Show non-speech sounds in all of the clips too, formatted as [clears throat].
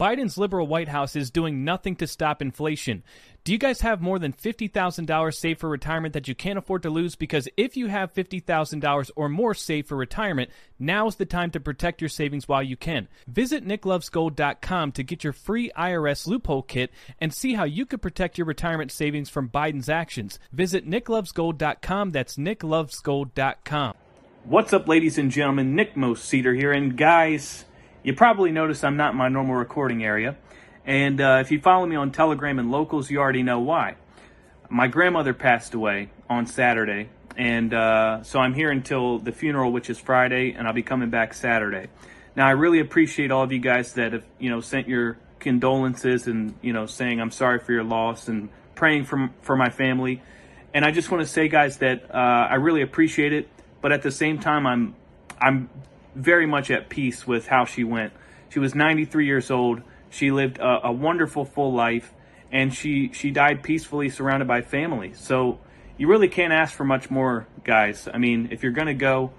Biden's liberal White House is doing nothing to stop inflation. Do you guys have more than $50,000 saved for retirement that you can't afford to lose? Because if you have $50,000 or more saved for retirement, now's the time to protect your savings while you can. Visit nicklovesgold.com to get your free IRS loophole kit and see how you could protect your retirement savings from Biden's actions. Visit nicklovesgold.com. That's nicklovesgold.com. What's up, ladies and gentlemen? Nick Moseder here. And guys, you probably noticed I'm not in my normal recording area. And uh, if you follow me on Telegram and locals, you already know why. My grandmother passed away on Saturday. And uh, so I'm here until the funeral, which is Friday, and I'll be coming back Saturday. Now, I really appreciate all of you guys that have, you know, sent your condolences and, you know, saying I'm sorry for your loss and praying for, for my family. And I just want to say, guys, that uh, I really appreciate it. But at the same time, I'm I'm very much at peace with how she went. She was 93 years old. She lived a, a wonderful full life, and she she died peacefully, surrounded by family. So you really can't ask for much more, guys. I mean, if you're gonna go,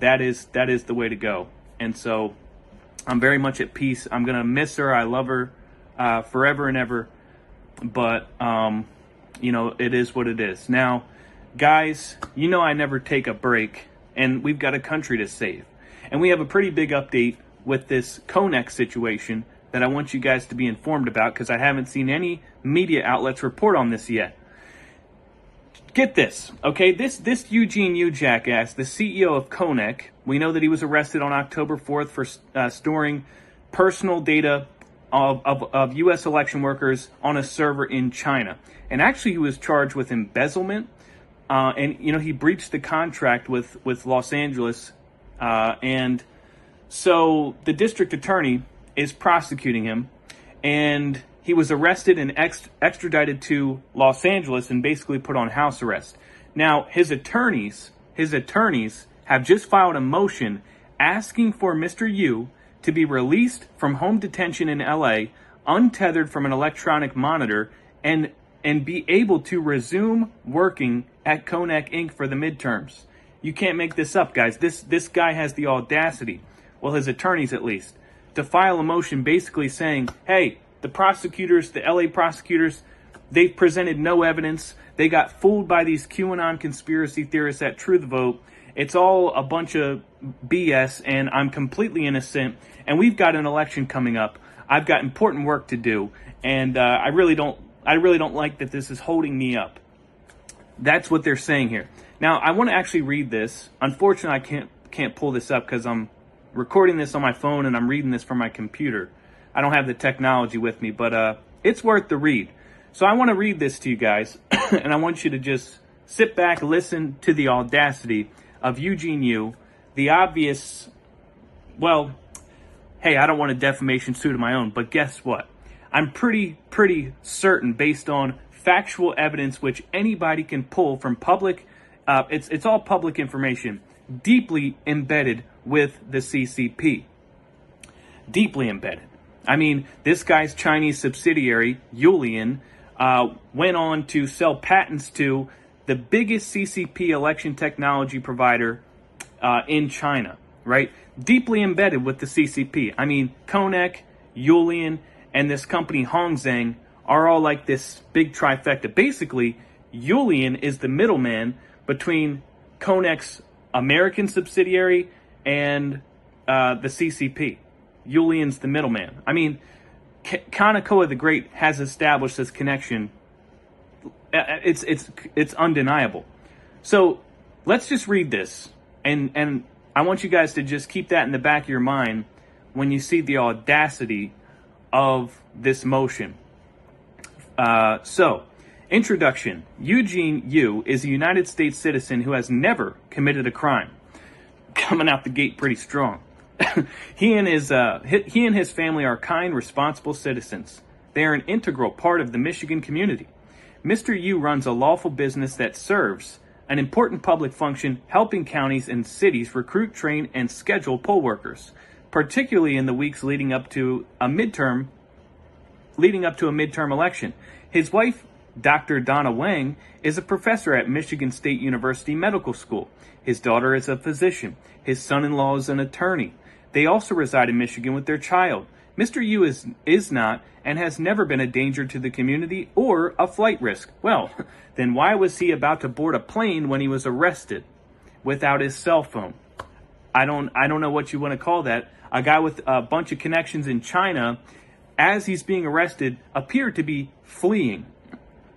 that is that is the way to go. And so I'm very much at peace. I'm gonna miss her. I love her uh, forever and ever. But um, you know, it is what it is. Now, guys, you know I never take a break, and we've got a country to save. And we have a pretty big update with this Konnech situation that I want you guys to be informed about because I haven't seen any media outlets report on this yet. Get this, okay? This this Eugene Yu jackass, the CEO of Konnech, we know that he was arrested on October 4th for uh, storing personal data of, of, of U.S. election workers on a server in China. And actually, he was charged with embezzlement. Uh, and, you know, he breached the contract with, with Los Angeles uh, and so the district attorney is prosecuting him, and he was arrested and ex- extradited to Los Angeles and basically put on house arrest. Now, his attorneys, his attorneys have just filed a motion asking for Mr. Yu to be released from home detention in LA, untethered from an electronic monitor, and and be able to resume working at Konnech Inc. for the midterms. You can't make this up, guys. This this guy has the audacity, well, his attorneys at least, to file a motion basically saying, "Hey, the prosecutors, the LA prosecutors, they've presented no evidence. They got fooled by these QAnon conspiracy theorists at Truth Vote. It's all a bunch of BS, and I'm completely innocent. And we've got an election coming up. I've got important work to do, and uh, I really don't. I really don't like that this is holding me up. That's what they're saying here. Now, I want to actually read this. Unfortunately, I can't can't pull this up because I'm recording this on my phone and I'm reading this from my computer. I don't have the technology with me, but uh, it's worth the read. So I want to read this to you guys, [coughs] and I want you to just sit back, listen to the audacity of Eugene Yu, the obvious. Well, hey, I don't want a defamation suit of my own, but guess what? I'm pretty pretty certain, based on factual evidence which anybody can pull from public uh, it's it's all public information, deeply embedded with the CCP. Deeply embedded. I mean, this guy's Chinese subsidiary, Yulian, uh, went on to sell patents to the biggest CCP election technology provider uh, in China, right? Deeply embedded with the CCP. I mean, Konnech, Yulian, and this company Hongzheng are all like this big trifecta. Basically, Yulian is the middleman between Konnech's American subsidiary and uh, the CCP. Yulian's the middleman. I mean, K- Kanekoa the Great has established this connection. Uh, uh, it's it's it's undeniable. So let's just read this, and and I want you guys to just keep that in the back of your mind when you see the audacity of this motion. Uh, so Introduction Eugene Yu is a United States citizen who has never committed a crime. Coming out the gate pretty strong. [laughs] he and his uh, he and his family are kind, responsible citizens. They are an integral part of the Michigan community. Mr. Yu runs a lawful business that serves an important public function, helping counties and cities recruit, train, and schedule poll workers, particularly in the weeks leading up to a midterm leading up to a midterm election. His wife Dr. Donna Wang is a professor at Michigan State University Medical School. His daughter is a physician. His son in law is an attorney. They also reside in Michigan with their child. Mr. Yu is, is not and has never been a danger to the community or a flight risk. Well, [laughs] then why was he about to board a plane when he was arrested without his cell phone? I don't I don't know what you want to call that. A guy with a bunch of connections in China as he's being arrested appeared to be fleeing.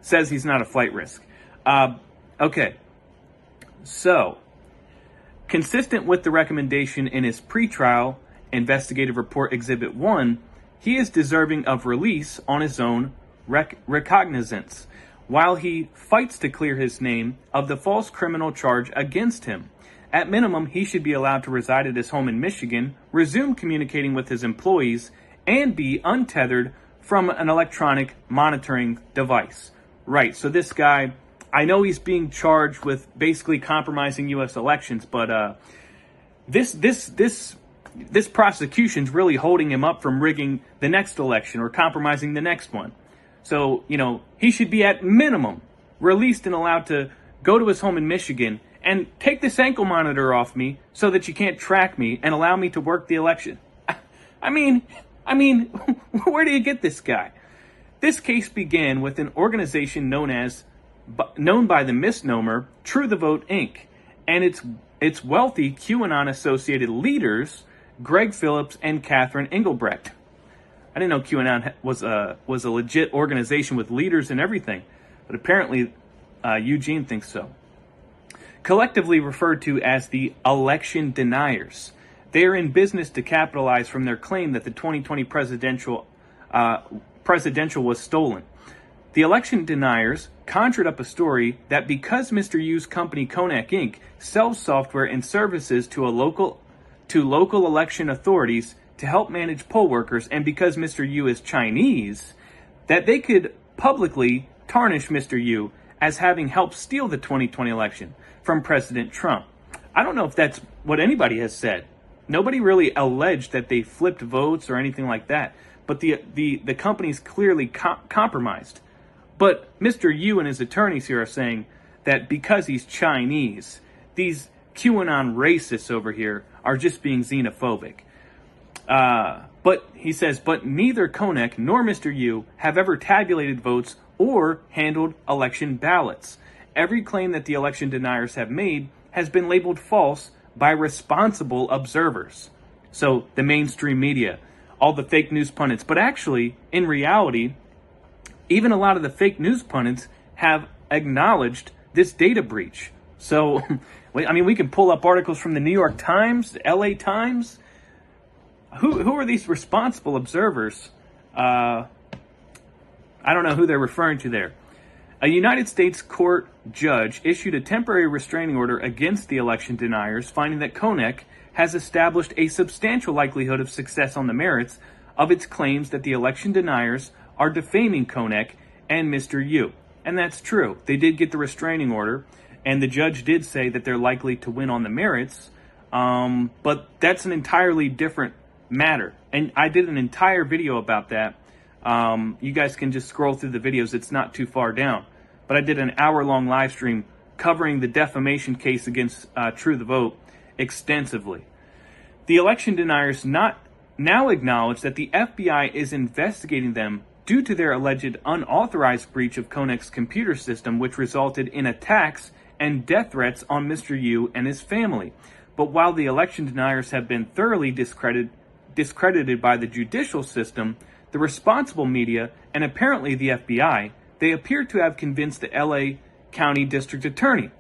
Says he's not a flight risk. Uh, okay. So, consistent with the recommendation in his pretrial investigative report exhibit 1, he is deserving of release on his own rec- recognizance while he fights to clear his name of the false criminal charge against him. At minimum, he should be allowed to reside at his home in Michigan, resume communicating with his employees, and be untethered from an electronic monitoring device. Right, so this guy, I know he's being charged with basically compromising U.S. elections, but uh, this this this this prosecution's really holding him up from rigging the next election or compromising the next one. So, you know, he should be at minimum released and allowed to go to his home in Michigan and take this ankle monitor off me so that you can't track me and allow me to work the election. [laughs] I mean, I mean, [laughs] where do you get this guy? This case began with an organization known as known by the misnomer True the Vote Inc. and its its wealthy QAnon associated leaders Greg Phillips and Catherine Engelbrecht. I didn't know QAnon was a was a legit organization with leaders and everything, but apparently uh, Eugene thinks so. Collectively referred to as the election deniers, they are in business to capitalize from their claim that the 2020 presidential uh, presidential was stolen. The election deniers conjured up a story that because Mr. Yu's company Konnech Inc. sells software and services to a local to local election authorities to help manage poll workers, and because Mr. Yu is Chinese, that they could publicly tarnish Mr. Yu as having helped steal the 2020 election from President Trump. I don't know if that's what anybody has said. Nobody really alleged that they flipped votes or anything like that, but the the the company's clearly com- compromised. But Mr. Yu and his attorneys here are saying that because he's Chinese, these QAnon racists over here are just being xenophobic. Uh, but he says, but neither Konnech nor Mr. Yu have ever tabulated votes or handled election ballots. Every claim that the election deniers have made has been labeled false by responsible observers. So the mainstream media, all the fake news pundits. But actually, in reality, even a lot of the fake news pundits have acknowledged this data breach. So [laughs] I mean, we can pull up articles from the New York Times, the LA Times. Who, who are these responsible observers? Uh, I don't know who they're referring to there. A United States court judge issued a temporary restraining order against the election deniers, finding that Konnech has established a substantial likelihood of success on the merits of its claims that the election deniers are defaming Konnech and Mr. Yu. And that's true. They did get the restraining order. And the judge did say that they're likely to win on the merits, um, but that's an entirely different matter. And I did an entire video about that. Um, you guys can just scroll through the videos, it's not too far down. But I did an hour long live stream covering the defamation case against uh, True the Vote extensively. The election deniers not now acknowledge that the FBI is investigating them due to their alleged unauthorized breach of Konnech's computer system, which resulted in attacks and death threats on Mr. Yu and his family. But while the election deniers have been thoroughly discredited, discredited by the judicial system, the responsible media, and apparently the FBI, they appear to have convinced the LA County District Attorney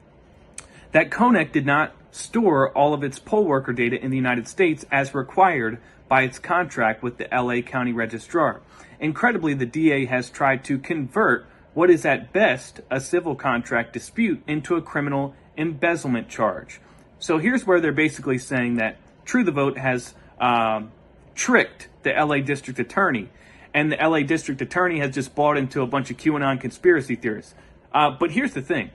that Konnech did not store all of its poll worker data in the United States as required by its contract with the LA County Registrar. Incredibly, the DA has tried to convert what is at best a civil contract dispute into a criminal embezzlement charge. So here's where they're basically saying that True the Vote has um, tricked the LA District Attorney, and the LA District Attorney has just bought into a bunch of QAnon conspiracy theorists. Uh, but here's the thing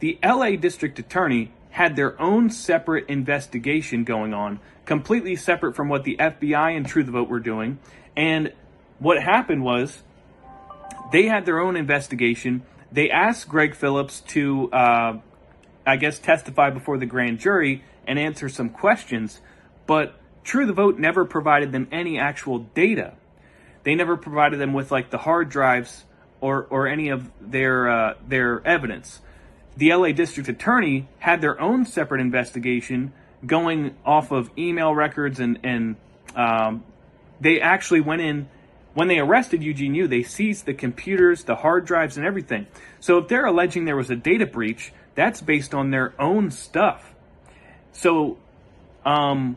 the LA District Attorney had their own separate investigation going on, completely separate from what the FBI and True the Vote were doing. And what happened was they had their own investigation. They asked Greg Phillips to, uh, I guess, testify before the grand jury and answer some questions, but True the Vote never provided them any actual data they never provided them with like the hard drives or or any of their uh, their evidence. The LA District Attorney had their own separate investigation going off of email records and and um, they actually went in when they arrested Eugene Yu. They seized the computers, the hard drives, and everything. So if they're alleging there was a data breach, that's based on their own stuff. So, um,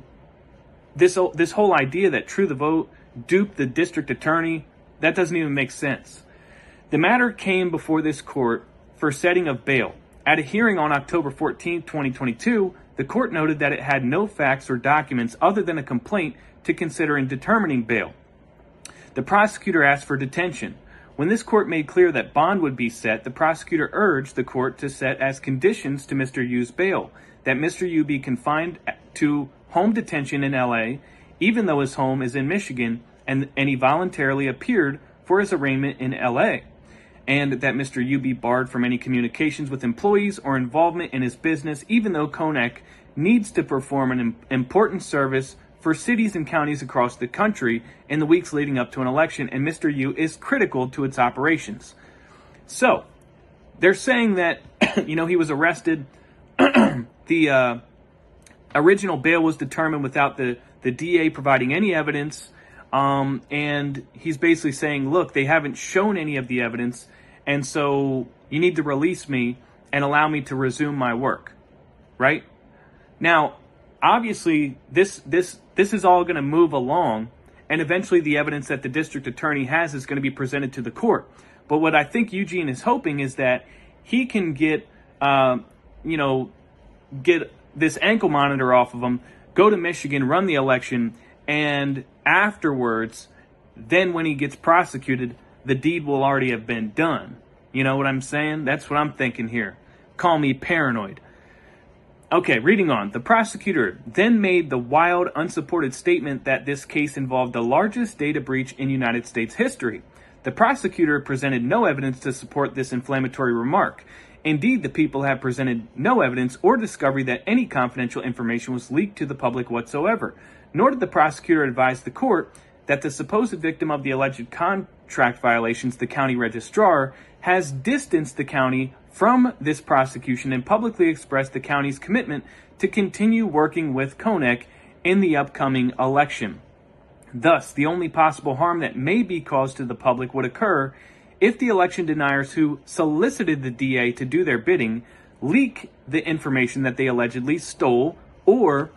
this this whole idea that True the Vote duped the district attorney that doesn't even make sense. The matter came before this court for setting of bail. At a hearing on October 14, 2022, the court noted that it had no facts or documents other than a complaint to consider in determining bail. The prosecutor asked for detention. When this court made clear that bond would be set, the prosecutor urged the court to set as conditions to Mr. Yu's bail that Mr. Yu be confined to home detention in LA, even though his home is in Michigan, and, and he voluntarily appeared for his arraignment in LA, and that Mr. Yu be barred from any communications with employees or involvement in his business, even though Konnech needs to perform an important service for cities and counties across the country in the weeks leading up to an election, and Mr. Yu is critical to its operations. So, they're saying that, [clears throat] you know, he was arrested. [clears throat] the uh, original bail was determined without the, the DA providing any evidence. Um, and he's basically saying, look, they haven't shown any of the evidence, and so you need to release me and allow me to resume my work. Right? Now, obviously, this this this is all going to move along, and eventually the evidence that the district attorney has is going to be presented to the court. But what I think Eugene is hoping is that he can get, uh, you know, get this ankle monitor off of him, go to Michigan, run the election, and afterwards, then when he gets prosecuted, the deed will already have been done. You know what I'm saying? That's what I'm thinking here. Call me paranoid. Okay, reading on. The prosecutor then made the wild, unsupported statement that this case involved the largest data breach in United States history. The prosecutor presented no evidence to support this inflammatory remark. Indeed, the people have presented no evidence or discovery that any confidential information was leaked to the public whatsoever. Nor did the prosecutor advise the court that the supposed victim of the alleged contract violations, the county registrar, has distanced the county from this prosecution and publicly expressed the county's commitment to continue working with Konnech in the upcoming election. Thus, the only possible harm that may be caused to the public would occur if the election deniers who solicited the DA to do their bidding leak the information that they allegedly stole, or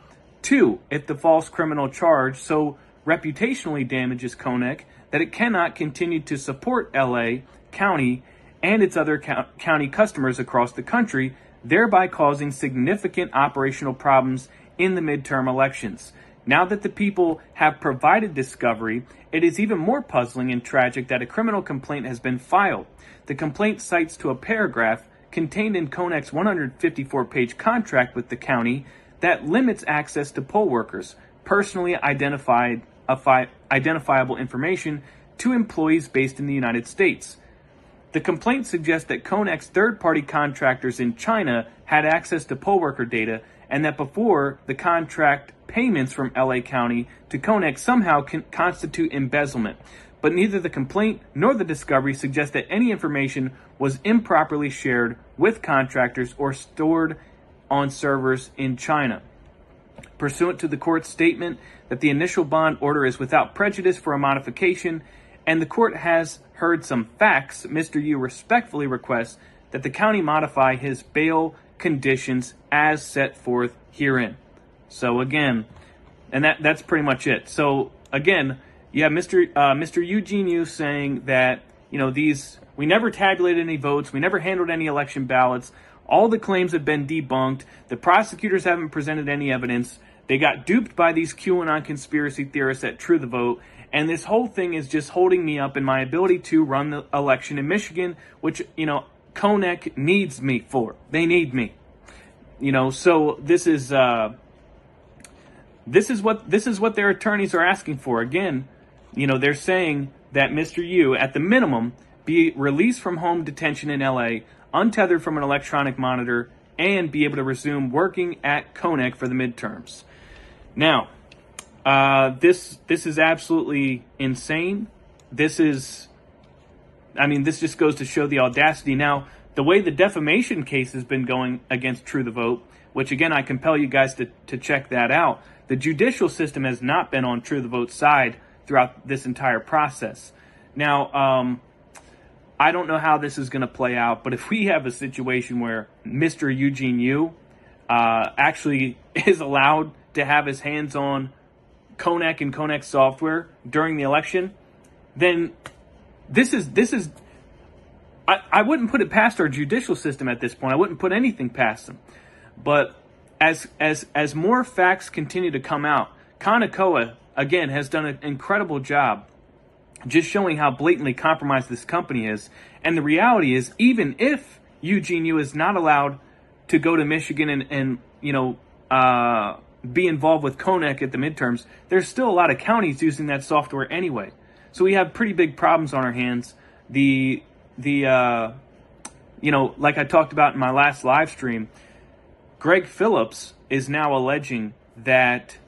two, if the false criminal charge so reputationally damages Konnech that it cannot continue to support LA County and its other county customers across the country, thereby causing significant operational problems in the midterm elections. Now that the people have provided discovery, it is even more puzzling and tragic that a criminal complaint has been filed. The complaint cites to a paragraph contained in Konnech's 154 page contract with the county that limits access to poll workers, personally identified, identifiable information to employees based in the United States. The complaint suggests that Konnech's third party contractors in China had access to poll worker data and that before the contract payments from LA County to Konnech somehow can constitute embezzlement. But neither the complaint nor the discovery suggest that any information was improperly shared with contractors or stored on servers in China. Pursuant to the court's statement that the initial bond order is without prejudice for a modification, and the court has heard some facts, Mr. Yu respectfully requests that the county modify his bail conditions as set forth herein. So again, and that that's pretty much it. So again, yeah, Mr. Uh, Mr. Eugene Yu saying that you know these we never tabulated any votes, we never handled any election ballots. All the claims have been debunked. The prosecutors haven't presented any evidence. They got duped by these QAnon conspiracy theorists at True the Vote, and this whole thing is just holding me up in my ability to run the election in Michigan, which, you know, Konnech needs me for. They need me. You know, so this is uh this is what this is what their attorneys are asking for. Again, you know, they're saying that Mr. Yu, at the minimum, be released from home detention in LA, untethered from an electronic monitor, and be able to resume working at Konnech for the midterms. Now, uh, this this is absolutely insane. this is, I mean, this just goes to show the audacity. Now, the way the defamation case has been going against True the Vote, which again, I compel you guys to, to check that out, the judicial system has not been on True the Vote's side throughout this entire process. Now, um, I don't know how this is going to play out, but if we have a situation where Mr. Eugene Yu uh, actually [laughs] is allowed to have his hands on Konnech and Konnech software during the election, then this is this is I, I wouldn't put it past our judicial system at this point. I wouldn't put anything past them. But as as as more facts continue to come out, Kanekoa again has done an incredible job just showing how blatantly compromised this company is. And the reality is, even if Eugene Yu is not allowed to go to Michigan and, and you know uh, be involved with Konnech at the midterms, there's still a lot of counties using that software anyway. So we have pretty big problems on our hands. The the uh, you know, like I talked about in my last live stream, Greg Phillips is now alleging that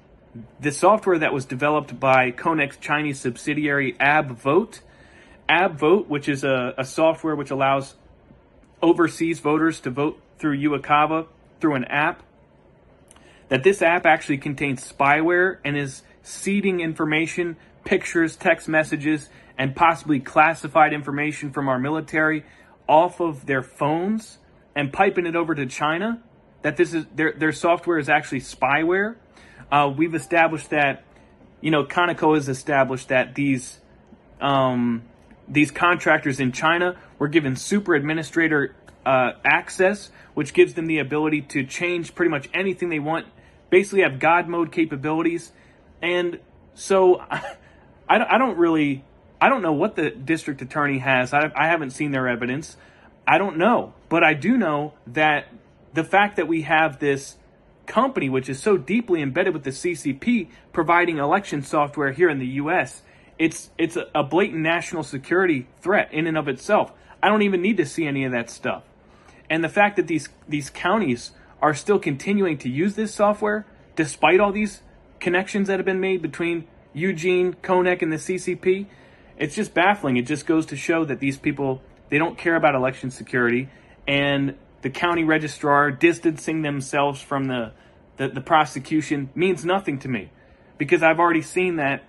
the software that was developed by Konnech's Chinese subsidiary AbVote, AbVote, which is a, a software which allows overseas voters to vote through Uokava through an app, that this app actually contains spyware and is seeding information, pictures, text messages, and possibly classified information from our military off of their phones and piping it over to China. That this is their their software is actually spyware. Uh, we've established that, you know, Kanekoa has established that these um, these contractors in China were given super administrator uh, access, which gives them the ability to change pretty much anything they want basically have God mode capabilities. And so [laughs] I, I don't really, I don't know what the district attorney has. I, I haven't seen their evidence. I don't know. But I do know that the fact that we have this company, which is so deeply embedded with the CCP, providing election software here in the U.S., it's it's a blatant national security threat in and of itself. I don't even need to see any of that stuff. And the fact that these these counties are still continuing to use this software despite all these connections that have been made between Eugene, Konnech, and the CCP. It's just baffling. It just goes to show that these people they don't care about election security, and the county registrar distancing themselves from the, the, the prosecution means nothing to me because I've already seen that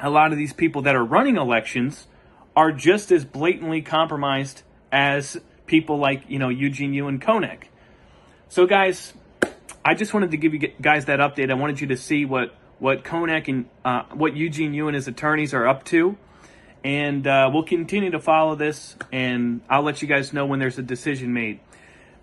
a lot of these people that are running elections are just as blatantly compromised as people like you know Eugene Yu and Konnech. So, guys, I just wanted to give you guys that update. I wanted you to see what what Konnech and uh, what Eugene Yu and his attorneys are up to, and uh, we'll continue to follow this. And I'll let you guys know when there's a decision made.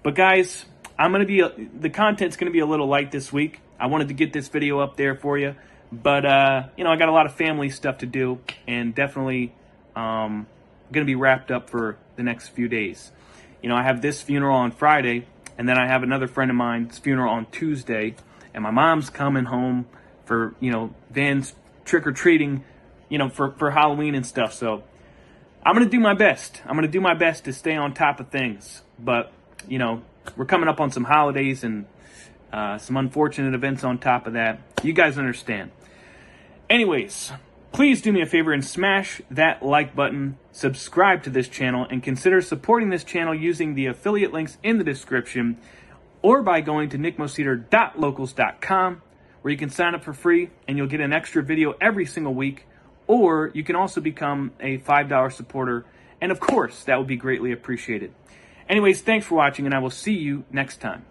But guys, I'm gonna be the content's gonna be a little light this week. I wanted to get this video up there for you, but uh, you know I got a lot of family stuff to do, and definitely um, gonna be wrapped up for the next few days. You know I have this funeral on Friday and then I have another friend of mine's funeral on Tuesday, and my mom's coming home for you know Van's trick or treating, you know for for Halloween and stuff. So I'm gonna do my best. I'm gonna do my best to stay on top of things, but you know we're coming up on some holidays and uh, some unfortunate events on top of that. You guys understand. Anyways, Please do me a favor and smash that like button, subscribe to this channel, and consider supporting this channel using the affiliate links in the description or by going to nickmoseder.locals.com where you can sign up for free and you'll get an extra video every single week. Or you can also become a $5 supporter, and of course, that would be greatly appreciated. Anyways, thanks for watching, and I will see you next time.